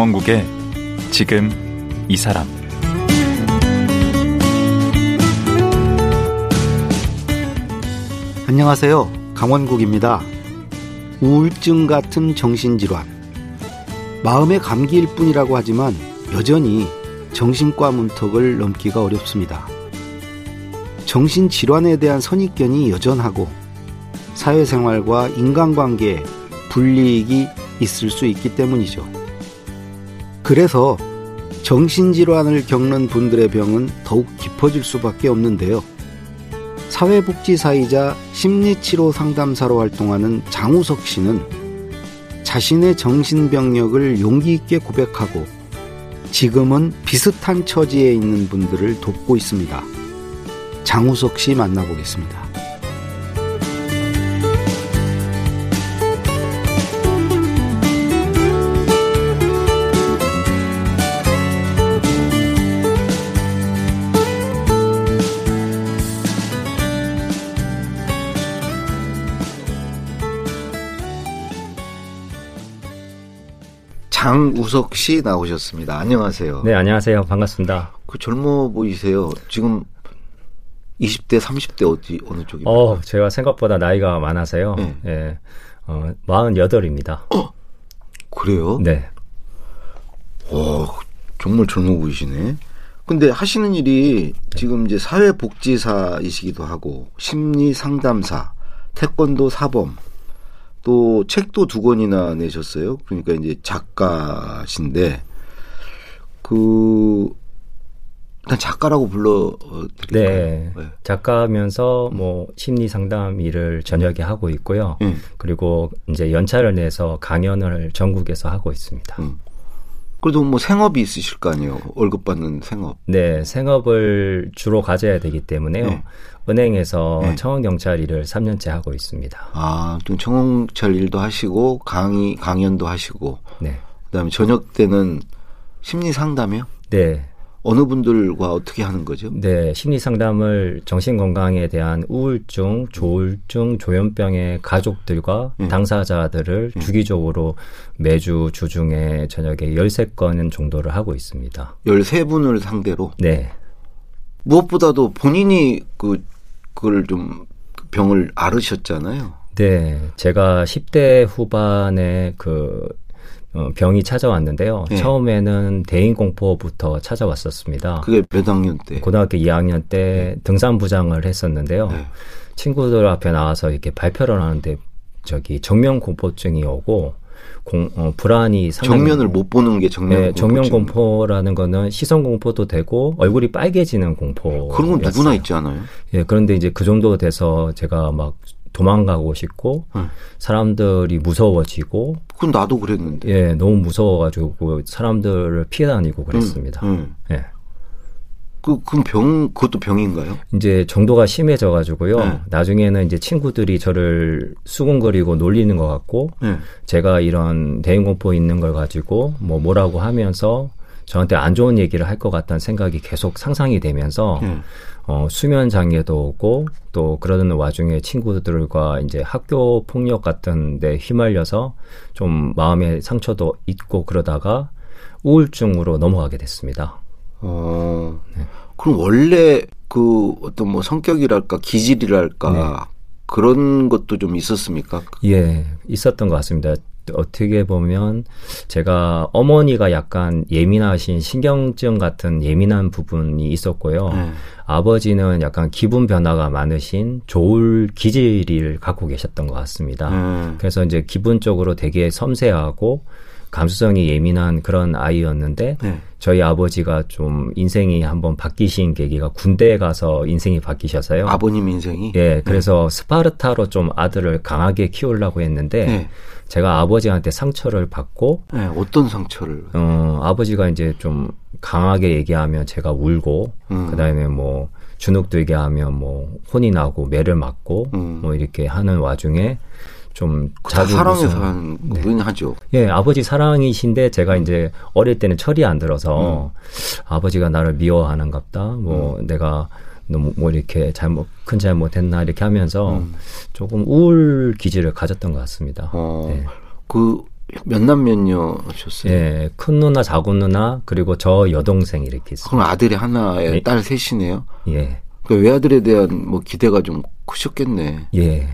강원국의 지금 이 사람 안녕하세요. 강원국입니다. 우울증 같은 정신질환. 마음의 감기일 뿐이라고 하지만 여전히 정신과 문턱을 넘기가 어렵습니다. 정신질환에 대한 선입견이 여전하고 사회생활과 인간관계에 불이익이 있을 수 있기 때문이죠. 그래서 정신질환을 겪는 분들의 병은 더욱 깊어질 수밖에 없는데요. 사회복지사이자 심리치료 상담사로 활동하는 장우석 씨는 자신의 정신병력을 용기 있게 고백하고 지금은 비슷한 처지에 있는 분들을 돕고 있습니다. 장우석 씨 만나보겠습니다. 장우석 씨 나오셨습니다. 안녕하세요. 네, 안녕하세요. 반갑습니다. 그 젊어 보이세요. 지금 20대, 30대 어디 어느 쪽입니까? 어, 제가 생각보다 나이가 많아서요. 네. 예. 어, 48입니다. 어? 그래요? 네. 와, 정말 젊어 보이시네. 근데 하시는 일이 지금 이제 사회복지사이시기도 하고 심리 상담사, 태권도 사범, 또 책도 두 권이나 내셨어요. 그러니까 이제 작가신데 그 일단 작가라고 불러 드릴까요? 네. 네. 작가면서 뭐 심리 상담 일을 저녁에 하고 있고요. 음. 그리고 이제 연차를 내서 강연을 전국에서 하고 있습니다. 음. 그래도 뭐 생업이 있으실 거 아니에요. 월급 받는 생업. 네, 생업을 주로 가져야 되기 때문에요. 네. 은행에서 네. 청원 경찰 일을 3년째 하고 있습니다. 아, 또 청원 경찰 일도 하시고 강의 강연도 하시고. 네. 그다음에 저녁 때는 심리 상담이요? 네. 어느 분들과 어떻게 하는 거죠? 네, 심리 상담을 정신 건강에 대한 우울증, 조울증, 조현병의 가족들과 네. 당사자들을 네. 주기적으로 매주 주중에 저녁에 13건 정도를 하고 있습니다. 13분을 상대로? 네. 무엇보다도 본인이 그 그걸 좀 병을 앓으셨잖아요. 네, 제가 10대 후반에 그 어, 병이 찾아왔는데요. 네. 처음에는 대인 공포부터 찾아왔었습니다. 그게 몇 학년 때? 고등학교 2학년 때 네. 등산부장을 했었는데요. 네. 친구들 앞에 나와서 이렇게 발표를 하는데 저기 정면 공포증이 오고 공, 어, 불안이 상당히 정면을 못 보는 게 정면 네, 정면 공포라는 거는 시선 공포도 되고 얼굴이 빨개지는 공포. 그런 건 누구나 있지 않아요? 예, 그런데 이제 그 정도 돼서 제가 막 도망가고 싶고 응. 사람들이 무서워지고 그건 나도 그랬는데 예 너무 무서워가지고 사람들을 피해 다니고 그랬습니다. 응, 응. 예. 그, 그럼 병, 그것도 병인가요? 이제 정도가 심해져 가지고요. 네. 나중에는 이제 친구들이 저를 수군거리고 놀리는 것 같고, 네. 제가 이런 대인공포 있는 걸 가지고 뭐 뭐라고 하면서 저한테 안 좋은 얘기를 할 것 같다는 생각이 계속 상상이 되면서, 네. 어, 수면 장애도 오고 또 그러는 와중에 친구들과 이제 학교 폭력 같은 데 휘말려서 좀 마음의 상처도 있고 그러다가 우울증으로 넘어가게 됐습니다. 어. 네. 그럼 원래 그 어떤 뭐 성격이랄까 기질이랄까 네. 그런 것도 좀 있었습니까? 예, 있었던 것 같습니다. 어떻게 보면 제가 어머니가 약간 예민하신 신경증 같은 예민한 부분이 있었고요. 네. 아버지는 약간 기분 변화가 많으신 조울 기질을 갖고 계셨던 것 같습니다. 네. 그래서 이제 기분적으로 되게 섬세하고 감수성이 예민한 그런 아이였는데 네. 저희 아버지가 좀 인생이 한번 바뀌신 계기가 군대에 가서 인생이 바뀌셔서요. 아버님 인생이? 예, 그래서 네. 스파르타로 좀 아들을 강하게 키우려고 했는데 네. 제가 아버지한테 상처를 받고 네, 어떤 상처를? 어, 아버지가 이제 좀 강하게 얘기하면 제가 울고 음. 그다음에 뭐 주눅 들게 하면 뭐 혼이 나고 매를 맞고 음. 뭐 이렇게 하는 와중에 좀 자주 사랑해서 한 거긴 네. 하죠. 예, 아버지 사랑이신데 제가 음. 이제 어릴 때는 철이 안 들어서 음. 아버지가 나를 미워하는갑다. 뭐 음. 내가 너무 뭐 이렇게 잘못 큰 잘못했나 이렇게 하면서 음. 조금 우울 기질을 가졌던 것 같습니다. 어, 네. 그 몇남 몇녀셨어요? 예, 큰 누나, 작은 누나, 그리고 저 여동생 이렇게 있어요. 그럼 아들이 하나에 네. 딸 셋이네요? 예. 그 외아들에 대한 뭐 기대가 좀 크셨겠네. 예.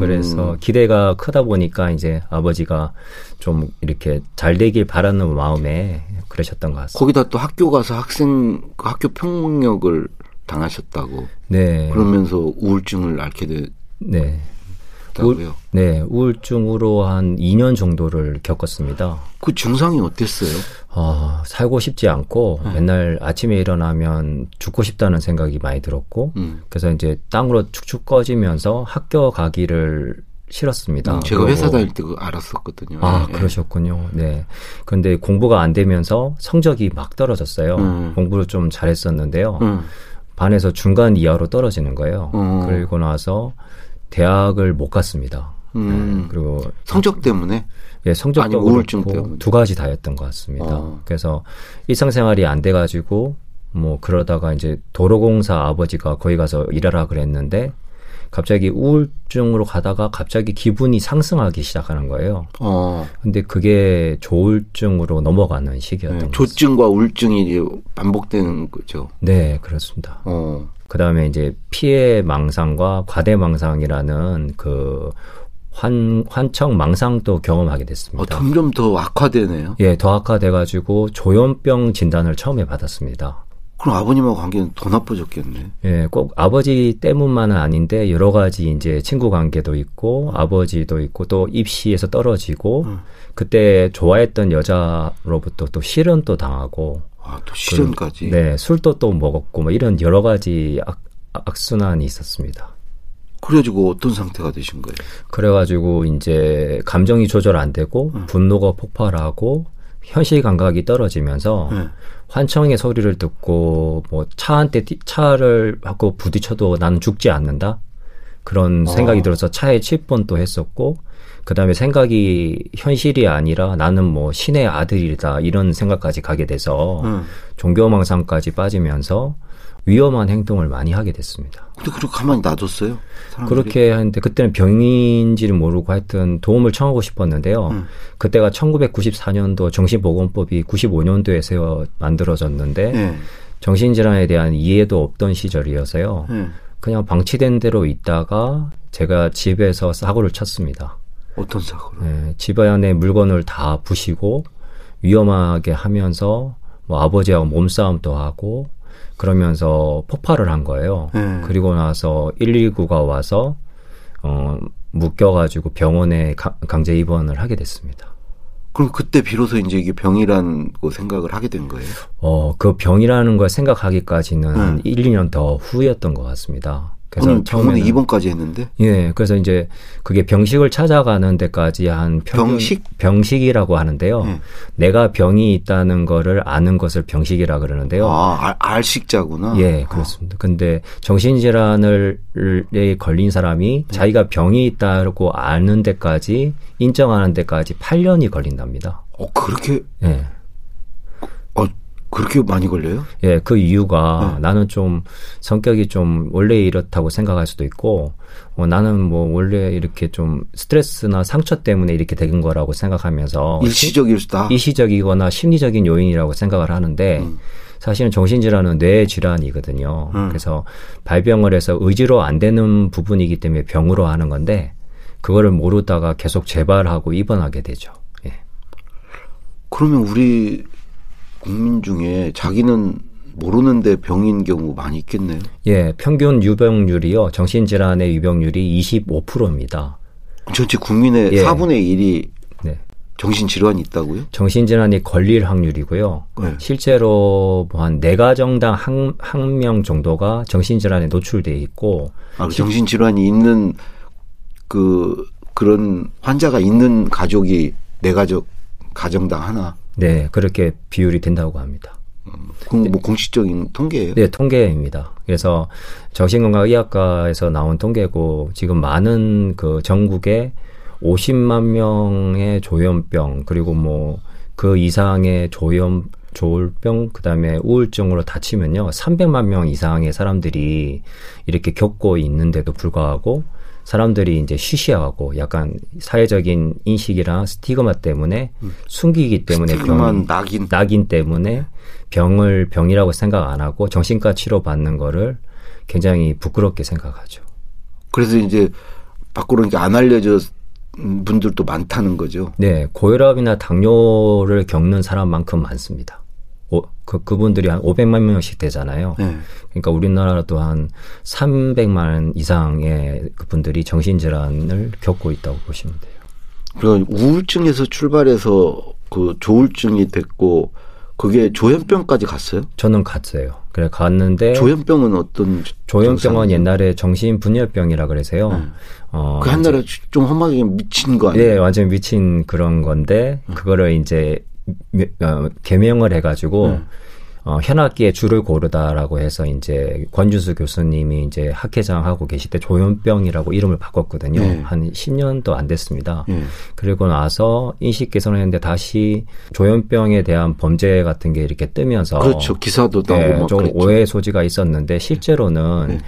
그래서 음. 기대가 크다 보니까 이제 아버지가 좀 이렇게 잘 되길 바라는 마음에 그러셨던 것 같습니다. 거기다 또 학교 가서 학생 그 학교 폭력을 당하셨다고. 네. 그러면서 우울증을 앓게 되. 네. 우울, 네, 우울증으로 한 2년 정도를 겪었습니다. 그 증상이 어땠어요? 어, 살고 싶지 않고 네. 맨날 아침에 일어나면 죽고 싶다는 생각이 많이 들었고 음. 그래서 이제 땅으로 축축 꺼지면서 학교 가기를 싫었습니다. 음, 제가 회사 다닐 때 알았었거든요. 아, 네. 그러셨군요. 네. 그런데 공부가 안 되면서 성적이 막 떨어졌어요. 음. 공부를 좀 잘했었는데요. 음. 반에서 중간 이하로 떨어지는 거예요. 음. 그리고 나서 대학을 못 갔습니다. 음. 네, 그리고 성적 때문에 예, 성적도 우울증 때문에 두 가지 다였던 것 같습니다. 어. 그래서 일상생활이 안 돼가지고 뭐 그러다가 이제 도로공사 아버지가 거기 가서 일하라 그랬는데 갑자기 우울증으로 가다가 갑자기 기분이 상승하기 시작하는 거예요. 어. 근데 그게 조울증으로 넘어가는 시기였던 네, 조증과 우울증이 반복되는 거죠. 네, 그렇습니다. 어. 그 다음에 이제 피해 망상과 과대 망상이라는 그 환, 환청 망상도 경험하게 됐습니다. 어, 점점 더 악화되네요. 예, 더 악화돼가지고 조현병 진단을 처음에 받았습니다. 그럼 아버님하고 관계는 더 나빠졌겠네. 예, 꼭 아버지 때문만은 아닌데 여러 가지 이제 친구 관계도 있고 아버지도 있고 또 입시에서 떨어지고 음. 그때 좋아했던 여자로부터 또 실현도 당하고 아, 또 실현까지. 네, 술도 또 먹었고 뭐 이런 여러 가지 악, 악순환이 있었습니다. 그래가지고 어떤 상태가 되신 거예요? 그래가지고 이제 감정이 조절 안 되고 음. 분노가 폭발하고 현실 감각이 떨어지면서 네. 환청의 소리를 듣고 뭐 차한대 차를 하고 부딪혀도 나는 죽지 않는다 그런 어. 생각이 들어서 차에 칠 뻔도 했었고 그 다음에 생각이 현실이 아니라 나는 뭐 신의 아들이다 이런 생각까지 가게 돼서 음. 종교망상까지 빠지면서 위험한 행동을 많이 하게 됐습니다. 근데 그렇게 가만히 놔뒀어요? 사람들이? 그렇게 하는데 그때는 병인지는 모르고 하여튼 도움을 청하고 싶었는데요. 음. 그때가 1994년도 정신보건법이 95년도에 세워 만들어졌는데 네. 정신질환에 대한 이해도 없던 시절이어서요. 네. 그냥 방치된 대로 있다가 제가 집에서 사고를 쳤습니다. 어떤 사고를? 네, 집안에 물건을 다 부시고 위험하게 하면서 뭐 아버지하고 몸싸움도 하고 그러면서 폭발을 한 거예요. 네. 그리고 나서 119가 와서 어 묶여가지고 병원에 가, 강제 입원을 하게 됐습니다. 그럼 그때 비로소 이제 이게 병이라고 생각을 하게 된 거예요? 어, 그 병이라는 걸 생각하기까지는 네. 1, 2년 더 후였던 것 같습니다. 그래서 처음에 입원까지 했는데? 예 그래서 이제 그게 병식을 찾아가는 데까지 한 평균, 병식? 병식이라고 하는데요. 네. 내가 병이 있다는 거를 아는 것을 병식이라 그러는데요. 아 알, 식자구나. 예 그렇습니다. 아. 근데 정신질환을 걸린 사람이 네. 자기가 병이 있다고 아는 데까지 인정하는 데까지 8년이 걸린답니다. 어 그렇게 예 그렇게 많이 걸려요? 예, 그 이유가 네. 나는 좀 성격이 좀 원래 이렇다고 생각할 수도 있고, 어, 나는 뭐 원래 이렇게 좀 스트레스나 상처 때문에 이렇게 된 거라고 생각하면서 일시적일 수다. 일시적이거나 심리적인 요인이라고 생각을 하는데 음. 사실은 정신질환은 뇌 질환이거든요. 음. 그래서 발병을 해서 의지로 안 되는 부분이기 때문에 병으로 하는 건데 그거를 모르다가 계속 재발하고 입원하게 되죠. 예. 그러면 우리 국민 중에 자기는 모르는데 병인 경우 많이 있겠네요. 예, 평균 유병률이요. 정신질환의 유병률이 25%입니다. 전체 국민의 예. 4분의 1이 네. 정신질환이 있다고요? 정신질환이 걸릴 확률이고요. 네. 실제로 뭐한 4가정당 한, 한 명 정도가 정신질환에 노출돼 있고. 아, 그 정신질환이 있는 그, 그런 환자가 있는 가족이 네 가족, 가정당 하나. 네, 그렇게 비율이 된다고 합니다. 음, 뭐 공식적인 통계예요? 네, 통계입니다. 그래서 정신건강의학과에서 나온 통계고 지금 많은 그 전국에 50만 명의 조현병 그리고 뭐 그 이상의 조현 조울병 그다음에 우울증으로 다치면요 300만 명 이상의 사람들이 이렇게 겪고 있는데도 불구하고 사람들이 이제 쉬쉬하고 약간 사회적인 인식이랑 스티그마 때문에 음. 숨기기 때문에 병 낙인 낙인 때문에 병을 병이라고 생각 안 하고 정신과 치료 받는 거를 굉장히 부끄럽게 생각하죠. 그래서 이제 밖으로 이렇게 안 알려져 분들도 많다는 거죠. 네, 고혈압이나 당뇨를 겪는 사람만큼 많습니다. 오, 그, 그분들이 한 500만 명씩 되잖아요. 네. 그러니까 우리나라도 한 300만 이상의 그분들이 정신질환을 겪고 있다고 보시면 돼요. 그럼 우울증에서 출발해서 그 조울증이 됐고 그게 조현병까지 갔어요? 저는 갔어요. 그래 갔는데 조현병은 어떤 조현병은 옛날에 정신분열병이라 그래서요. 네. 어, 그 옛날에 좀 험하게 미친 거 아니에요? 네, 완전 미친 그런 건데 네. 그거를 이제 어, 개명을 해가지고 네. 어, 현악기에 줄을 고르다라고 해서 이제 권준수 교수님이 이제 학회장 하고 계실 때 조현병이라고 이름을 바꿨거든요. 네. 한 10년도 안 됐습니다. 네. 그리고 나서 인식 개선을 했는데 다시 조현병에 대한 범죄 같은 게 이렇게 뜨면서 그렇죠. 기사도 나오고 네, 좀 오해 소지가 있었는데 실제로는 네.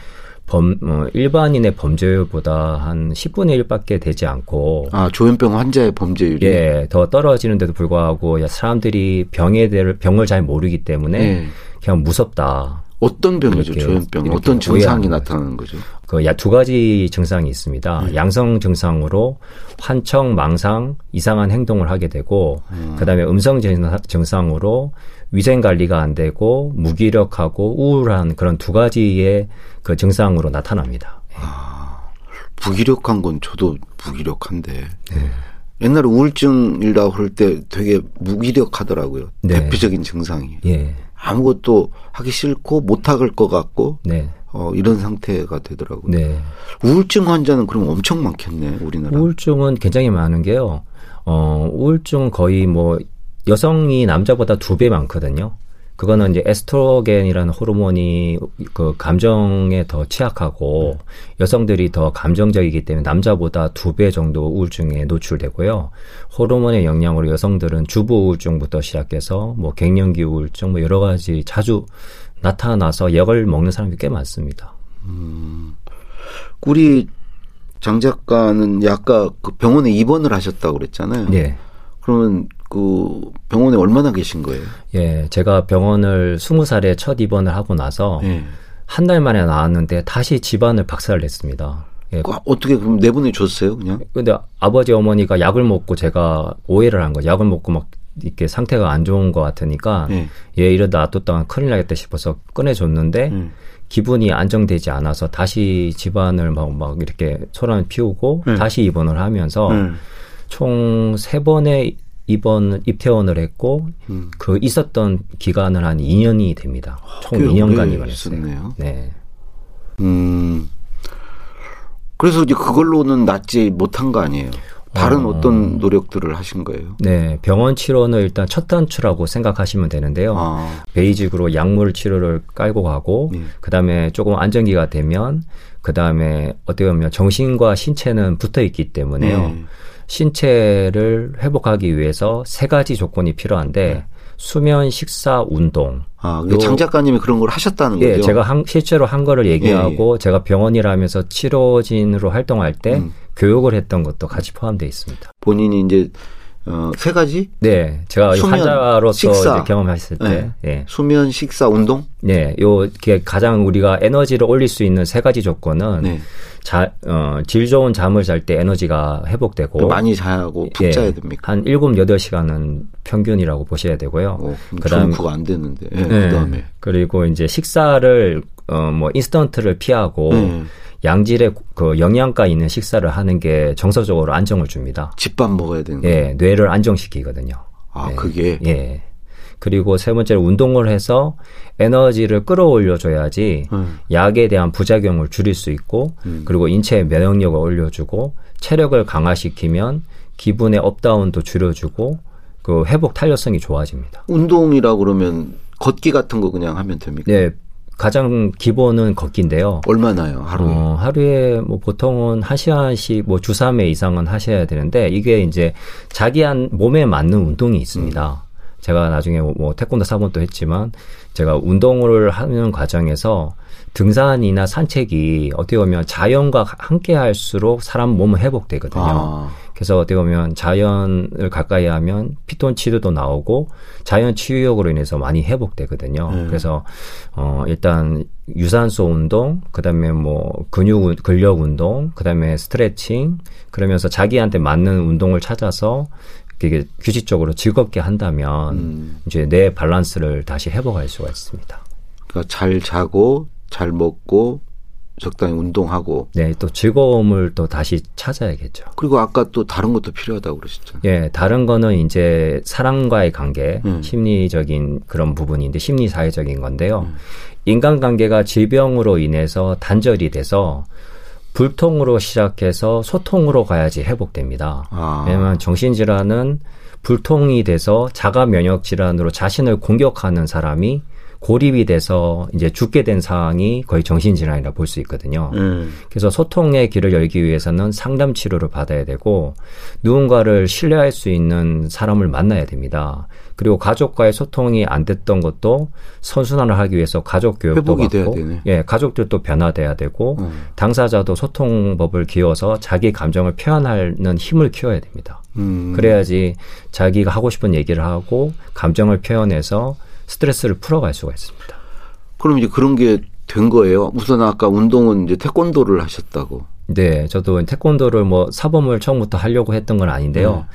범, 어, 일반인의 범죄율보다 한 10분의 1밖에 되지 않고. 아, 조현병 환자의 범죄율이? 예, 더 떨어지는데도 불구하고 사람들이 병에 대해, 병을 잘 모르기 때문에 예. 그냥 무섭다. 어떤 병이죠, 조현병? 어떤 증상이 나타나는 거죠? 그, 두 가지 증상이 있습니다. 음. 양성 증상으로 환청, 망상, 이상한 행동을 하게 되고, 음. 그 다음에 음성 증상으로 위생 관리가 안 되고, 무기력하고 우울한 그런 두 가지의 그 증상으로 나타납니다. 아, 무기력한 건 저도 무기력한데. 네. 옛날에 우울증이라고 그럴 때 되게 무기력하더라고요. 네. 대표적인 증상이. 예. 아무것도 하기 싫고 못할 것 같고 네. 어, 이런 상태가 되더라고요. 네. 우울증 환자는 그럼 엄청 많겠네, 우리나라. 우울증은 굉장히 많은 게요. 어, 우울증 거의 뭐 여성이 남자보다 두 배 많거든요. 그거는 이제 에스트로겐이라는 호르몬이 그 감정에 더 취약하고 여성들이 더 감정적이기 때문에 남자보다 두 배 정도 우울증에 노출되고요. 호르몬의 영향으로 여성들은 주부 우울증부터 시작해서 뭐 갱년기 우울증 뭐 여러 가지 자주 나타나서 약을 먹는 사람이 꽤 많습니다. 음, 우리 장 작가는 아까 그 병원에 입원을 하셨다고 그랬잖아요. 네. 그러면 그 병원에 얼마나 계신 거예요? 예, 제가 병원을 스무 살에 첫 입원을 하고 나서 예. 한달 만에 나왔는데 다시 집안을 박살을 냈습니다. 예. 그 어떻게 그럼 내보내 줬어요, 그냥? 근데 아버지 어머니가 약을 먹고 제가 오해를 한 거. 약을 먹고 막 이렇게 상태가 안 좋은 것 같으니까 예, 얘 이러다 놔뒀다가 큰일 나겠다 싶어서 꺼내줬는데 음. 기분이 안정되지 않아서 다시 집안을 막, 막 이렇게 소란을 피우고 음. 다시 입원을 하면서 음. 총 세 번의 입원 입퇴원을 했고 음. 그 있었던 기간은 한 2년이 됩니다. 총 2년간 입원했어요. 네. 음. 그래서 이제 그걸로는 낫지 못한 거 아니에요? 다른 어, 떤 노력들을 하신 거예요? 네, 병원 치료는 일단 첫 단추라고 생각하시면 되는데요. 아. 베이직으로 약물 치료를 깔고 가고, 네. 그 다음에 조금 안정기가 되면, 그 다음에 어떻게 보면 정신과 신체는 붙어 있기 때문에요. 네. 신체를 회복하기 위해서 세 가지 조건이 필요한데 네. 수면, 식사, 운동. 아, 장 작가님이 그런 걸 하셨다는 예, 거죠? 제가 한, 실제로 한 거를 얘기하고 예, 예. 제가 병원이라면서 치료진으로 활동할 때 음. 교육을 했던 것도 같이 포함되어 있습니다. 본인이 이제 어, 세 가지? 네. 제가 수면, 환자로서 식사, 경험했을 때. 네. 예. 수면, 식사, 운동? 네. 요, 가장 우리가 에너지를 올릴 수 있는 세 가지 조건은 네. 자, 어, 질 좋은 잠을 잘 때 에너지가 회복되고 많이 자고 푹 예, 자야 됩니까? 한 7, 8시간은 평균이라고 보셔야 되고요. 오, 그다음 안 되는데. 예, 네, 그다음에 그리고 이제 식사를 어, 뭐 인스턴트를 피하고 네. 양질의 그 영양가 있는 식사를 하는 게 정서적으로 안정을 줍니다. 집밥 먹어야 되는 거예요. 예, 뇌를 안정시키거든요. 아, 네. 그게 예. 그리고 세 번째로 운동을 해서 에너지를 끌어올려 줘야지 음. 약에 대한 부작용을 줄일 수 있고 음. 그리고 인체의 면역력을 올려주고 체력을 강화시키면 기분의 업다운도 줄여주고 그 회복 탄력성이 좋아집니다. 운동이라 그러면 걷기 같은 거 그냥 하면 됩니까? 네. 가장 기본은 걷기인데요. 얼마나요, 하루에? 어, 하루에 뭐 보통은 한 시간씩 뭐 주 3회 이상은 하셔야 되는데 이게 이제 자기 한 몸에 맞는 운동이 있습니다. 음. 제가 나중에 뭐 태권도 사본도 했지만 제가 운동을 하는 과정에서 등산이나 산책이 어떻게 보면 자연과 함께 할수록 사람 몸은 회복되거든요. 아. 그래서 어떻게 보면 자연을 가까이 하면 피톤치드도 나오고 자연 치유력으로 인해서 많이 회복되거든요. 네. 그래서 어 일단 유산소 운동, 그다음에 뭐 근육 근력 운동, 그다음에 스트레칭 그러면서 자기한테 맞는 운동을 찾아서 이게 규칙적으로 즐겁게 한다면 음. 이제 내 밸런스를 다시 회복할 수가 있습니다. 그러니까 잘 자고 잘 먹고 적당히 운동하고. 네, 또 즐거움을 또 다시 찾아야겠죠. 그리고 아까 또 다른 것도 필요하다고 그러셨잖아요. 예, 다른 거는 이제 사람과의 관계, 음. 심리적인 그런 부분인데 심리 사회적인 건데요. 음. 인간관계가 질병으로 인해서 단절이 돼서 불통으로 시작해서 소통으로 가야지 회복됩니다. 아. 왜냐하면 정신질환은 불통이 돼서 자가 면역 질환으로 자신을 공격하는 사람이 고립이 돼서 이제 죽게 된 상황이 거의 정신질환이라 볼 수 있거든요. 음. 그래서 소통의 길을 열기 위해서는 상담 치료를 받아야 되고 누군가를 신뢰할 수 있는 사람을 만나야 됩니다. 그리고 가족과의 소통이 안 됐던 것도 선순환을 하기 위해서 가족 교육도 받고, 예, 가족들도 변화돼야 되고 음. 당사자도 소통법을 기워서 자기 감정을 표현하는 힘을 키워야 됩니다. 음. 그래야지 자기가 하고 싶은 얘기를 하고 감정을 표현해서 스트레스를 풀어갈 수가 있습니다. 그럼 이제 그런 게 된 거예요. 우선 아까 운동은 이제 태권도를 하셨다고. 네, 저도 태권도를 뭐 사범을 처음부터 하려고 했던 건 아닌데요.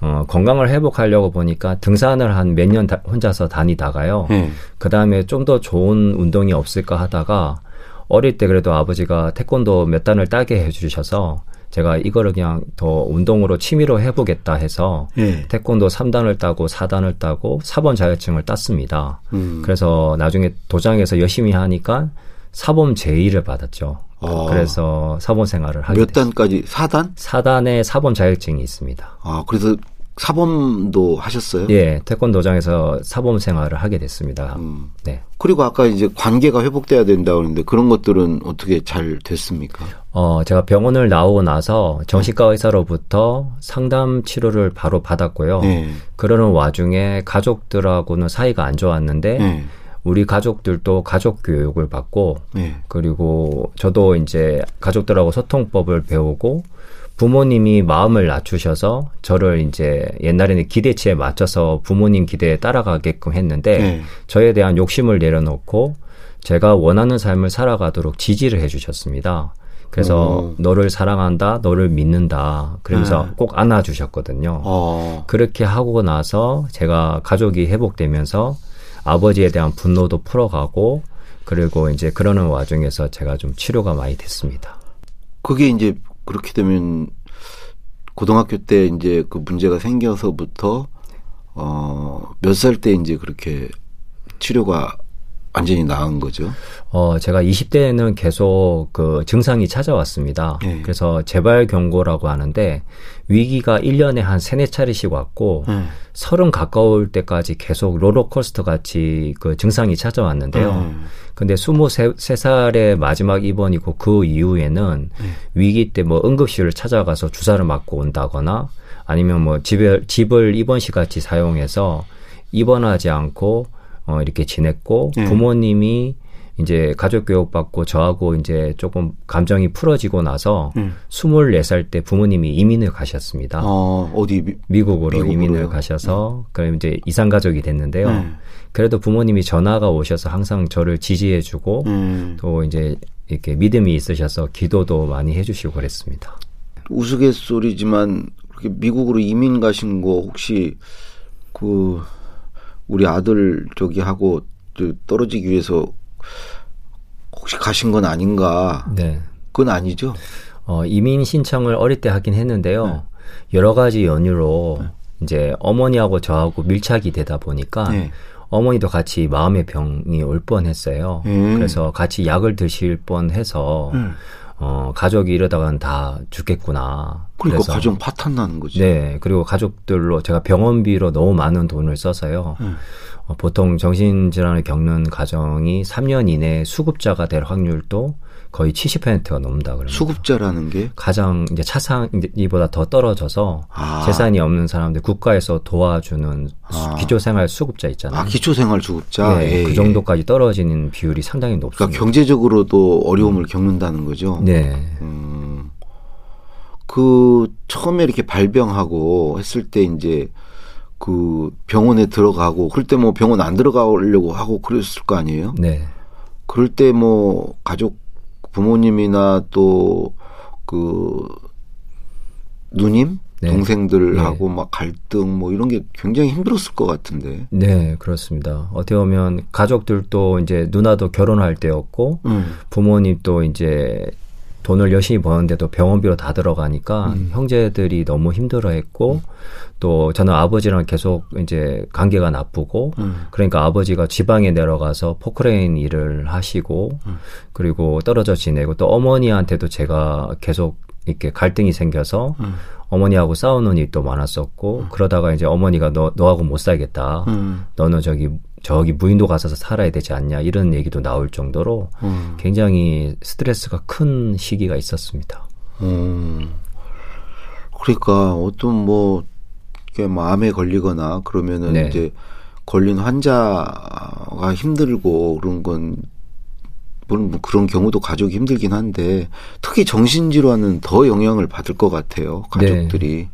네. 어, 건강을 회복하려고 보니까 등산을 한 몇 년 혼자서 다니다가요. 네. 그 다음에 좀 더 좋은 운동이 없을까 하다가 어릴 때 그래도 아버지가 태권도 몇 단을 따게 해주셔서 제가 이거를 그냥 더 운동으로 취미로 해보겠다 해서 예. 태권도 3단을 따고 4단을 따고 4번 자격증을 땄습니다. 음. 그래서 나중에 도장에서 열심히 하니까 사범 제1을 받았죠. 아. 그래서 사범 생활을 하게 몇 단까지? 4단? 4단에 사범 자격증이 있습니다. 아, 그래서 사범도 하셨어요? 예, 태권도장에서 사범 생활을 하게 됐습니다. 음. 네. 그리고 아까 이제 관계가 회복돼야 된다고 하는데 그런 것들은 어떻게 잘 됐습니까? 어, 제가 병원을 나오고 나서 정신과 의사로부터 상담 치료를 바로 받았고요. 네. 그러는 와중에 가족들하고는 사이가 안 좋았는데 네. 우리 가족들도 가족 교육을 받고 네. 그리고 저도 이제 가족들하고 소통법을 배우고 부모님이 마음을 낮추셔서 저를 이제 옛날에는 기대치에 맞춰서 부모님 기대에 따라가게끔 했는데 네. 저에 대한 욕심을 내려놓고 제가 원하는 삶을 살아가도록 지지를 해주셨습니다. 그래서 오. 너를 사랑한다, 너를 믿는다. 그러면서 네. 꼭 안아주셨거든요. 어. 그렇게 하고 나서 제가 가족이 회복되면서 아버지에 대한 분노도 풀어가고 그리고 이제 그러는 와중에서 제가 좀 치료가 많이 됐습니다. 그게 이제 그렇게 되면 고등학교 때 이제 그 문제가 생겨서부터 어 몇 살 때 이제 그렇게 치료가 완전히 나은 거죠? 어, 제가 20대에는 계속 그 증상이 찾아왔습니다. 네. 그래서 재발 경고라고 하는데 위기가 1년에 한 세네 차례씩 왔고 네. 서른 가까울 때까지 계속 롤러코스터 같이 그 증상이 찾아왔는데요. 네. 근데 23살의 마지막 입원이고 그 이후에는 네. 위기 때 뭐 응급실을 찾아가서 주사를 맞고 온다거나 아니면 뭐 집을, 집을 입원실 같이 사용해서 입원하지 않고 어, 이렇게 지냈고 네. 부모님이 이제 가족 교육 받고 저하고 이제 조금 감정이 풀어지고 나서 음. 24살 때 부모님이 이민을 가셨습니다. 어, 어디 미, 국으로 이민을 가셔서 음. 그럼 이제 이산 가족이 됐는데요. 음. 그래도 부모님이 전화가 오셔서 항상 저를 지지해 주고 음. 또 이제 이렇게 믿음이 있으셔서 기도도 많이 해 주시고 그랬습니다. 우스갯소리지만 그렇게 미국으로 이민 가신 거 혹시 그 우리 아들 저기 하고 떨어지기 위해서 혹시 가신 건 아닌가? 네. 그건 아니죠. 어, 이민 신청을 어릴 때 하긴 했는데요. 네. 여러 가지 연유로 네. 이제 어머니하고 저하고 밀착이 되다 보니까 네. 어머니도 같이 마음의 병이 올 뻔했어요. 음. 그래서 같이 약을 드실 뻔해서 음. 어, 가족이 이러다가는 다 죽겠구나. 그러니까 가정 파탄 나는 거지. 네. 그리고 가족들로 제가 병원비로 너무 많은 돈을 써서요. 음. 어, 보통 정신질환을 겪는 가정이 3년 이내에 수급자가 될 확률도 거의 70%가 넘는다 그래요. 수급자라는 게 가장 이제 차상이보다 더 떨어져서 아. 재산이 없는 사람들 국가에서 도와주는 아. 기초생활 수급자 있잖아요. 아, 기초생활 수급자. 네, 그 정도까지 떨어지는 비율이 상당히 높습니다. 그러니까 경제적으로도 어려움을 음. 겪는다는 거죠. 네. 음. 그 처음에 이렇게 발병하고 했을 때 이제 그 병원에 들어가고 그럴 때 뭐 병원 안 들어가려고 하고 그랬을 거 아니에요? 네. 그럴 때 뭐 가족 부모님이나 또 그 누님 네. 동생들하고 네. 막 갈등 뭐 이런 게 굉장히 힘들었을 것 같은데. 네, 그렇습니다. 어떻게 보면 가족들도 이제 누나도 결혼할 때였고 음. 부모님도 이제 돈을 열심히 버는데도 병원비로 다 들어가니까 음. 형제들이 너무 힘들어했고 음. 또 저는 아버지랑 계속 이제 관계가 나쁘고 음. 그러니까 아버지가 지방에 내려가서 포크레인 일을 하시고 음. 그리고 떨어져 지내고 또 어머니한테도 제가 계속 이렇게 갈등이 생겨서 음. 어머니하고 싸우는 일이 또 많았었고 음. 그러다가 이제 어머니가 너 너하고 못 살겠다. 음. 너는 저기 저기 무인도 가서 살아야 되지 않냐 이런 얘기도 나올 정도로 음. 굉장히 스트레스가 큰 시기가 있었습니다. 음. 그러니까 어떤 뭐 마음에 걸리거나 그러면은 네. 이제 걸린 환자가 힘들고 그런 건 물론 뭐 그런 경우도 가족이 힘들긴 한데 특히 정신 질환은 더 영향을 받을 것 같아요 가족들이.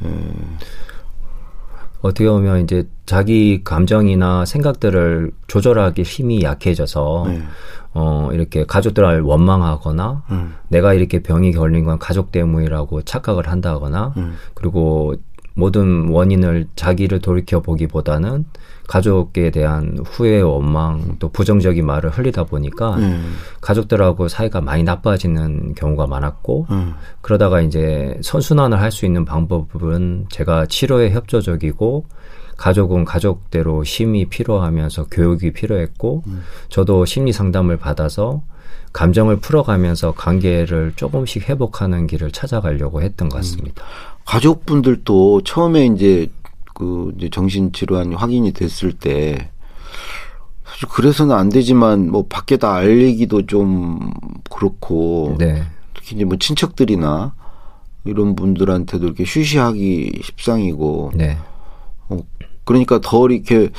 네. 예. 어떻게 보면 이제 자기 감정이나 생각들을 조절하기 힘이 약해져서 네. 어 이렇게 가족들을 원망하거나 음. 내가 이렇게 병이 걸린 건 가족 때문이라고 착각을 한다거나 음. 그리고 모든 원인을 자기를 돌이켜 보기보다는 가족에 대한 후회, 원망, 또 부정적인 말을 흘리다 보니까 음. 가족들하고 사이가 많이 나빠지는 경우가 많았고 음. 그러다가 이제 선순환을 할 수 있는 방법은 제가 치료에 협조적이고 가족은 가족대로 힘이 필요하면서 교육이 필요했고 음. 저도 심리 상담을 받아서 감정을 풀어가면서 관계를 조금씩 회복하는 길을 찾아가려고 했던 것 같습니다. 음. 가족분들도 처음에 이제 그 이제 정신 질환 확인이 됐을 때 사실 그래서는 안 되지만 뭐 밖에 다 알리기도 좀 그렇고 네. 특히 이제 뭐 친척들이나 이런 분들한테도 이렇게 쉬쉬하기 십상이고 네. 어, 그러니까 더 이렇게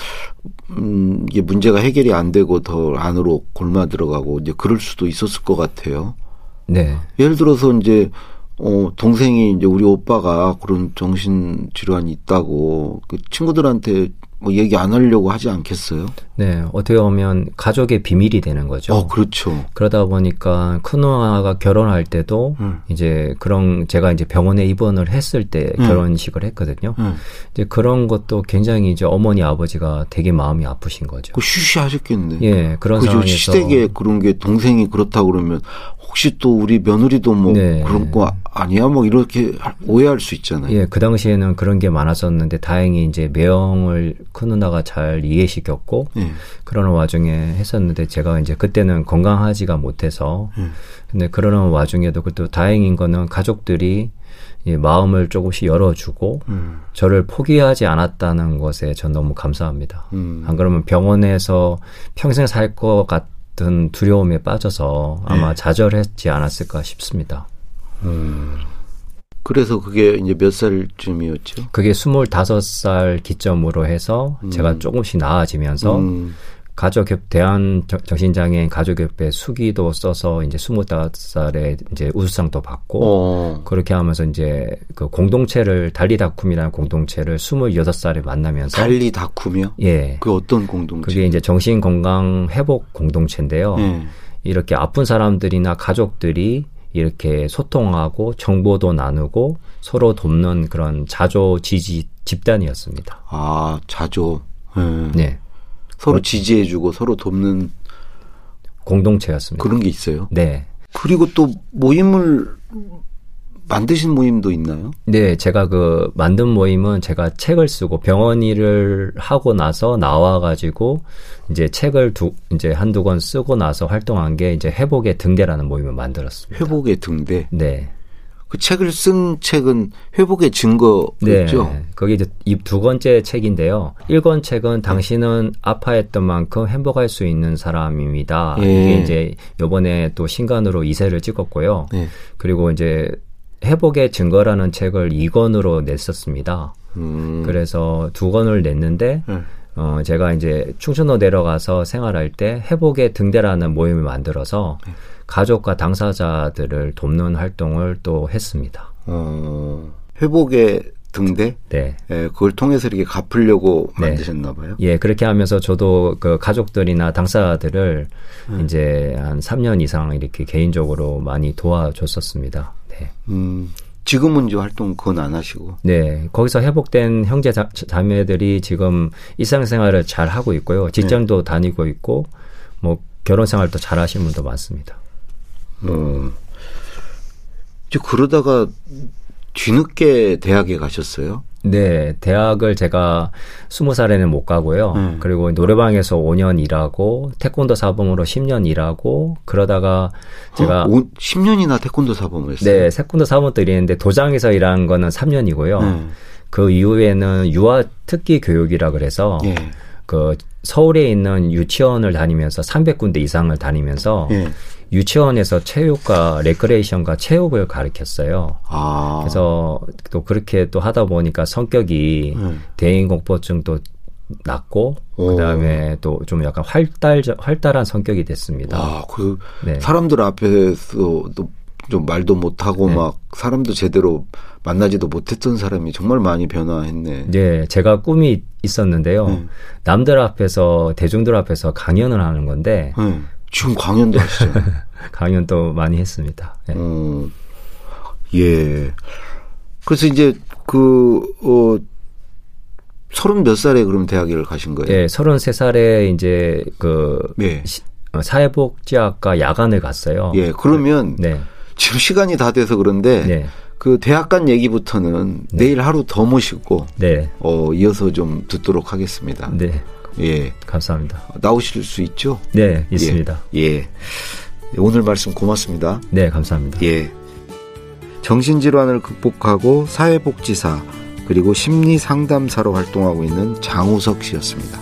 음 이게 문제가 해결이 안 되고 더 안으로 골마 들어가고 이제 그럴 수도 있었을 것 같아요. 네. 예를 들어서 이제 어, 동생이 이제 우리 오빠가 그런 정신 질환이 있다고 그 친구들한테 뭐 얘기 안 하려고 하지 않겠어요? 네, 어떻게 보면 가족의 비밀이 되는 거죠. 어, 그렇죠. 그러다 보니까 큰 누나가 결혼할 때도 음. 이제 그런 제가 이제 병원에 입원을 했을 때 음. 결혼식을 했거든요. 음. 이제 그런 것도 굉장히 이제 어머니 아버지가 되게 마음이 아프신 거죠. 그 쉬쉬하셨겠네. 예, 그런 그죠? 상황에서 시댁에 그런 게 동생이 그렇다 그러면 혹시 또 우리 며느리도 뭐 네. 그런 거 아니야? 뭐 이렇게 오해할 수 있잖아요. 예, 그 당시에는 그런 게 많았었는데 다행히 이제 매형을 큰 누나가 잘 이해시켰고 예. 그러는 와중에 했었는데 제가 이제 그때는 건강하지가 못해서 예. 근데 그러는 와중에도 그것도 다행인 거는 가족들이 예, 마음을 조금씩 열어주고 음. 저를 포기하지 않았다는 것에 전 너무 감사합니다. 음. 안 그러면 병원에서 평생 살 것 같. 같은 두려움에 빠져서 아마 네. 좌절했지 않았을까 싶습니다. 음. 그래서 그게 이제 몇 살쯤이었죠? 그게 스물다섯 살 기점으로 해서 음. 제가 조금씩 나아지면서 음. 가족협 대한 정신장애인 가족협회 수기도 써서 이제 스물다섯 살에 이제 우수상도 받고 어. 그렇게 하면서 이제 그 공동체를 달리다쿰이라는 공동체를 스물여섯 살에 만나면서 달리다쿰이요? 예. 그 어떤 공동체? 그게 이제 정신 건강 회복 공동체인데요. 예. 이렇게 아픈 사람들이나 가족들이 이렇게 소통하고 정보도 나누고 서로 돕는 그런 자조 지지 집단이었습니다. 아, 자조. 예. 네. 서로 지지해주고 서로 돕는 공동체였습니다. 그런 게 있어요. 네. 그리고 또 모임을 만드신 모임도 있나요? 네, 제가 그 만든 모임은 제가 책을 쓰고 병원 일을 하고 나서 나와가지고 이제 책을 두 이제 한두 권 쓰고 나서 활동한 게 이제 회복의 등대라는 모임을 만들었습니다. 회복의 등대. 네. 그 책을 쓴 책은 회복의 증거였죠. 네. 그게 이제 두 번째 책인데요. 1권 책은 당신은 아파했던 만큼 행복할 수 있는 사람입니다. 예. 이게 이제 요번에 또 신간으로 2세를 찍었고요. 예. 그리고 이제 회복의 증거라는 책을 2권으로 냈었습니다. 음. 그래서 두 권을 냈는데 음. 어, 제가 이제 충청도 내려가서 생활할 때 회복의 등대라는 모임을 만들어서 네. 가족과 당사자들을 돕는 활동을 또 했습니다. 어, 회복의 등대? 네. 예, 그걸 통해서 이렇게 갚으려고 네. 만드셨나 봐요. 예, 그렇게 하면서 저도 그 가족들이나 당사자들을 음. 이제 한 3년 이상 이렇게 개인적으로 많이 도와줬었습니다. 네. 음. 지금은 이제 활동 그건 안 하시고. 네. 거기서 회복된 형제 자, 자매들이 지금 일상생활을 잘 하고 있고요. 직장도 네. 다니고 있고, 뭐, 결혼 생활도 잘 하시는 분도 많습니다. 어. 이제 그러다가 뒤늦게 대학에 가셨어요? 네, 대학을 제가 스무 살에는 못 가고요. 음. 그리고 노래방에서 5년 일하고 태권도 사범으로 10년 일하고 그러다가 제가 어, 10년이나 태권도 사범을 했어요. 네, 태권도 사범도 일했는데 도장에서 일한 거는 3년이고요. 음. 그 이후에는 유아 특기 교육이라 그래서 예. 그 서울에 있는 유치원을 다니면서 300군데 이상을 다니면서 예. 유치원에서 체육과 레크레이션과 체육을 가르쳤어요. 아. 그래서 또 그렇게 또 하다 보니까 성격이 음. 대인공포증도 낮고 오. 그다음에 또 좀 약간 활달 활달한 성격이 됐습니다. 아, 그 네. 사람들 앞에서도 좀 말도 못하고 네. 막 사람도 제대로 만나지도 못했던 사람이 정말 많이 변화했네. 네, 제가 꿈이 있었는데요. 음. 남들 앞에서 대중들 앞에서 강연을 하는 건데 음. 지금 강연도 하시죠? 강연도 많이 했습니다. 네. 어, 예. 그래서 이제 그, 어, 서른 몇 살에 그럼 대학을 가신 거예요? 예, 서른 세 살에 이제 그 예. 시, 어, 사회복지학과 야간을 갔어요. 예, 그러면 네. 지금 시간이 다 돼서 그런데 네. 그 대학 간 얘기부터는 네. 내일 하루 더 모시고 네. 어, 이어서 좀 듣도록 하겠습니다. 네. 예. 감사합니다. 나오실 수 있죠? 네, 있습니다. 예. 예. 오늘 말씀 고맙습니다. 네, 감사합니다. 예. 정신질환을 극복하고 사회복지사 그리고 심리상담사로 활동하고 있는 장우석 씨였습니다.